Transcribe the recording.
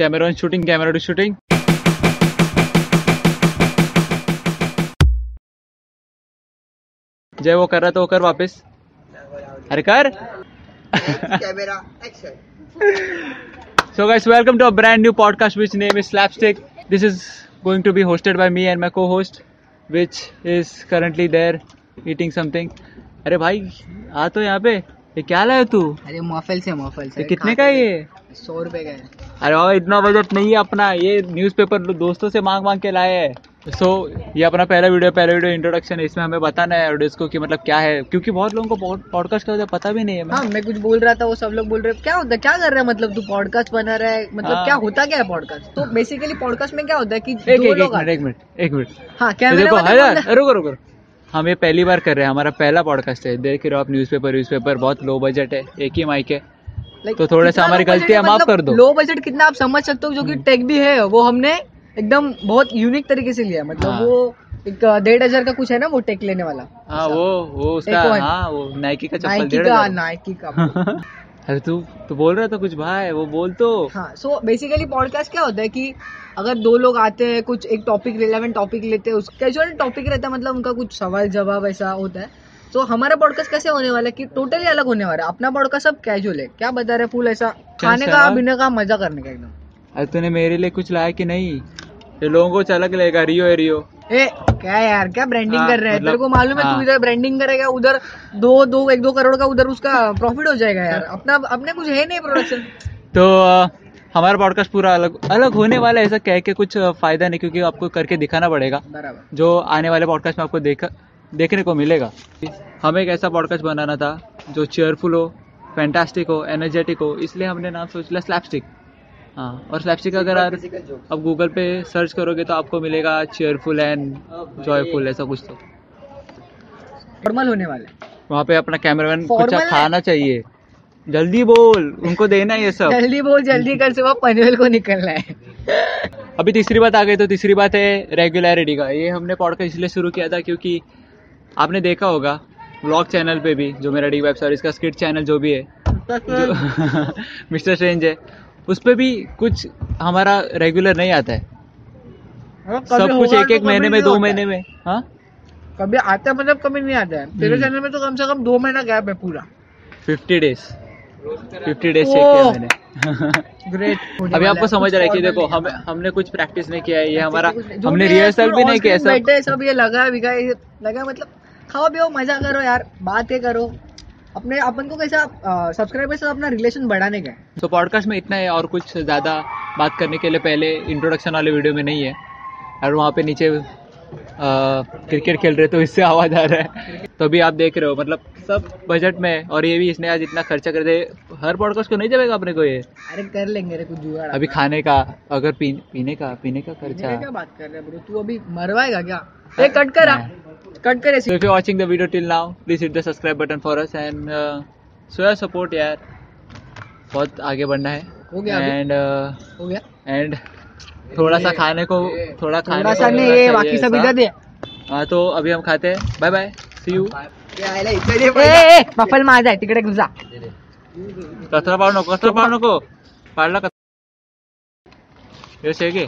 Camera on shooting camera two shooting Jai वो कर रहा तो कर वापस। अरे कर। So welcome to a brand new podcast which name is slapstick this is going to be hosted by me and my co host which is currently there eating something अरे भाई आ तो यहाँ पे। ये क्या लाया तू? अरे मोफल से मोफल से। कितने का है ये? सौ रुपए का है। अरे भाई इतना बजट नहीं है अपना ये न्यूज़पेपर दोस्तों से मांग मांग के लाए हैं। सो so, ये अपना पहला वीडियो पहला वीडियो इंट्रोडक्शन है इसमें हमें बताना है ऑडियंस को कि मतलब क्या है। क्योंकि बहुत लोगों को पॉडकास्ट का पता भी नहीं है हाँ मैं कुछ बोल रहा था वो सब लोग बोल रहे क्या होता है? क्या कर रहे हैं? मतलब तू पॉडकास्ट बना रहा है मतलब हाँ। क्या होता क्या है पॉडकास्ट तो बेसिकली पॉडकास्ट में क्या होता है कि एक एक मिनट एक मिनट एक मिनट हाँ तो हज़ार बंदा- रुको रुको हम ये पहली बार कर रहे हैं हमारा पहला पॉडकास्ट है। देख रहे हो आप न्यूज़पेपर न्यूज़पेपर बहुत लो बजट है एक ही माइक है। Like, तो थोड़ा सा हमारी गलतियाँ है, माफ़ मतलब कर दो। लो बजट कितना आप समझ सकते हो जो कि टेक भी है वो हमने एकदम बहुत यूनिक तरीके से लिया मतलब हाँ। वो एक डेढ़ हज़ार का कुछ है ना वो टेक लेने वाला। हाँ वो वो उसका हाँ वो नाइकी का चप्पल नाइकी डेढ़ का। नाइकी का अरे तू तू बोल रहा था कुछ भाई वो बोल तो। हाँ सो बेसिकली पॉडकास्ट क्या होता है कि अगर दो लोग आते हैं कुछ एक टॉपिक रिलेवेंट टॉपिक लेते हैं उस कैजुअल टॉपिक रहता है मतलब उनका कुछ सवाल जवाब ऐसा होता है। तो हमारा पॉडकास्ट कैसे होने वाला है कि टोटली अलग होने वाला है? अपना पॉडकास्ट सब कैजुअल है। क्या बता रहे फुल ऐसा? खाने का? पीने का मज़ा करने का एकदम। अरे तूने मेरे लिए कुछ लाया कि नहीं? ये लोगों को अलग लगेगा रियो है रियो ए क्या यार क्या ब्रांडिंग हाँ, कर रहे हैं? मतलब- तेरे को मालूम है हाँ। तू इधर ब्रांडिंग करेगा उधर दो दो एक दो करोड़ का उधर उसका प्रॉफिट हो जाएगा यार। अपना अपने कुछ है नहीं प्रोडक्शन तो हमारा पॉडकास्ट पूरा अलग अलग होने वाला है ऐसा कह के कुछ फ़ायदा नहीं क्योंकि आपको करके दिखाना पड़ेगा। बराबर। जो आने वाले पॉडकास्ट में आपको देखा देखने को मिलेगा। हमें एक ऐसा पॉडकास्ट बनाना था जो चेयरफुल हो फैंटास्टिक हो एनर्जेटिक हो इसलिए हमने नाम सोच लिया स्लैपस्टिक हाँ और स्लैपस्टिक अगर आप अब गूगल पे सर्च करोगे तो आपको मिलेगा चेयरफुल एंड जॉयफुल ऐसा कुछ तो। फॉर्मल होने वाला वहाँ पे अपना कैमरामैन कुछ खाना चाहिए। जल्दी बोल उनको देना है ये सब। जल्दी बोल जल्दी कर सुबह पनवेल को निकलना है। अभी तीसरी बात आ गई तो तीसरी बात है रेगुलरिटी का। ये हमने पॉडकास्ट इसलिए शुरू किया था क्योंकि आपने देखा होगा ब्लॉग चैनल पे भी जो मेरा डी वेब सर्विस का स्किट चैनल जो भी है जो मिस्टर स्ट्रेंज है उस पे भी कुछ हमारा रेगुलर नहीं आता है। सब कुछ एक एक महीने में दो महीने में हाँ? कभी आता मतलब कभी नहीं आता है। तेरे हम्म। चैनल में तो कम से कम दो महीना गैप है पूरा। Fifty days fifty days check किया मैंने। ग्रेट अभी आपको समझ रहा है कि देखो हम हमने कुछ प्रैक्टिस नहीं किया है ये हमारा हमने रिहर्सल भी नहीं किया सब बैठे सब ये लगा बिगा लगा मतलब खाओ पियो मज़ा करो यार बातें करो। अपने अपन को कैसा सब्सक्राइबर से अपना रिलेशन बढ़ाने का है। तो पॉडकास्ट में इतना है और कुछ ज़्यादा बात करने के लिए पहले इंट्रोडक्शन वाले वीडियो में नहीं है। और वहाँ पे नीचे क्रिकेट खेल रहे तो इससे आवाज़ आ रहा है। तो अभी आप देख रहे हो मतलब सब बजट में है और ये भी इसने आज इतना खर्चा कर दे हर पॉडकास्ट को नहीं देगा अपने को ये? अरे कर लेंगे रे कुछ जुगाड़ अभी खाने का अगर पी, पीने का पीने का खर्चा। क्या बात कर रहे ब्रो तू अभी मरवाएगा क्या? ए कट करा कट करे you're watching the video till now, please hit the subscribe button for us and uh, show your support यार। बहुत आगे बढ़ना है। हो गया एंड हो गया। एंड थोड़ा सा खाने को थोड़ा खाने थोड़ा सा नहीं ये बाकी सब इधर दे। हाँ तो अभी हम खाते हैं। Bye bye see you A, uh, ए, मफल माझा आहे तिकडे घुसा। కథ పాడు నువ్వు కథ పాడు నువ్వు. పాడలా కథ. వేసేగి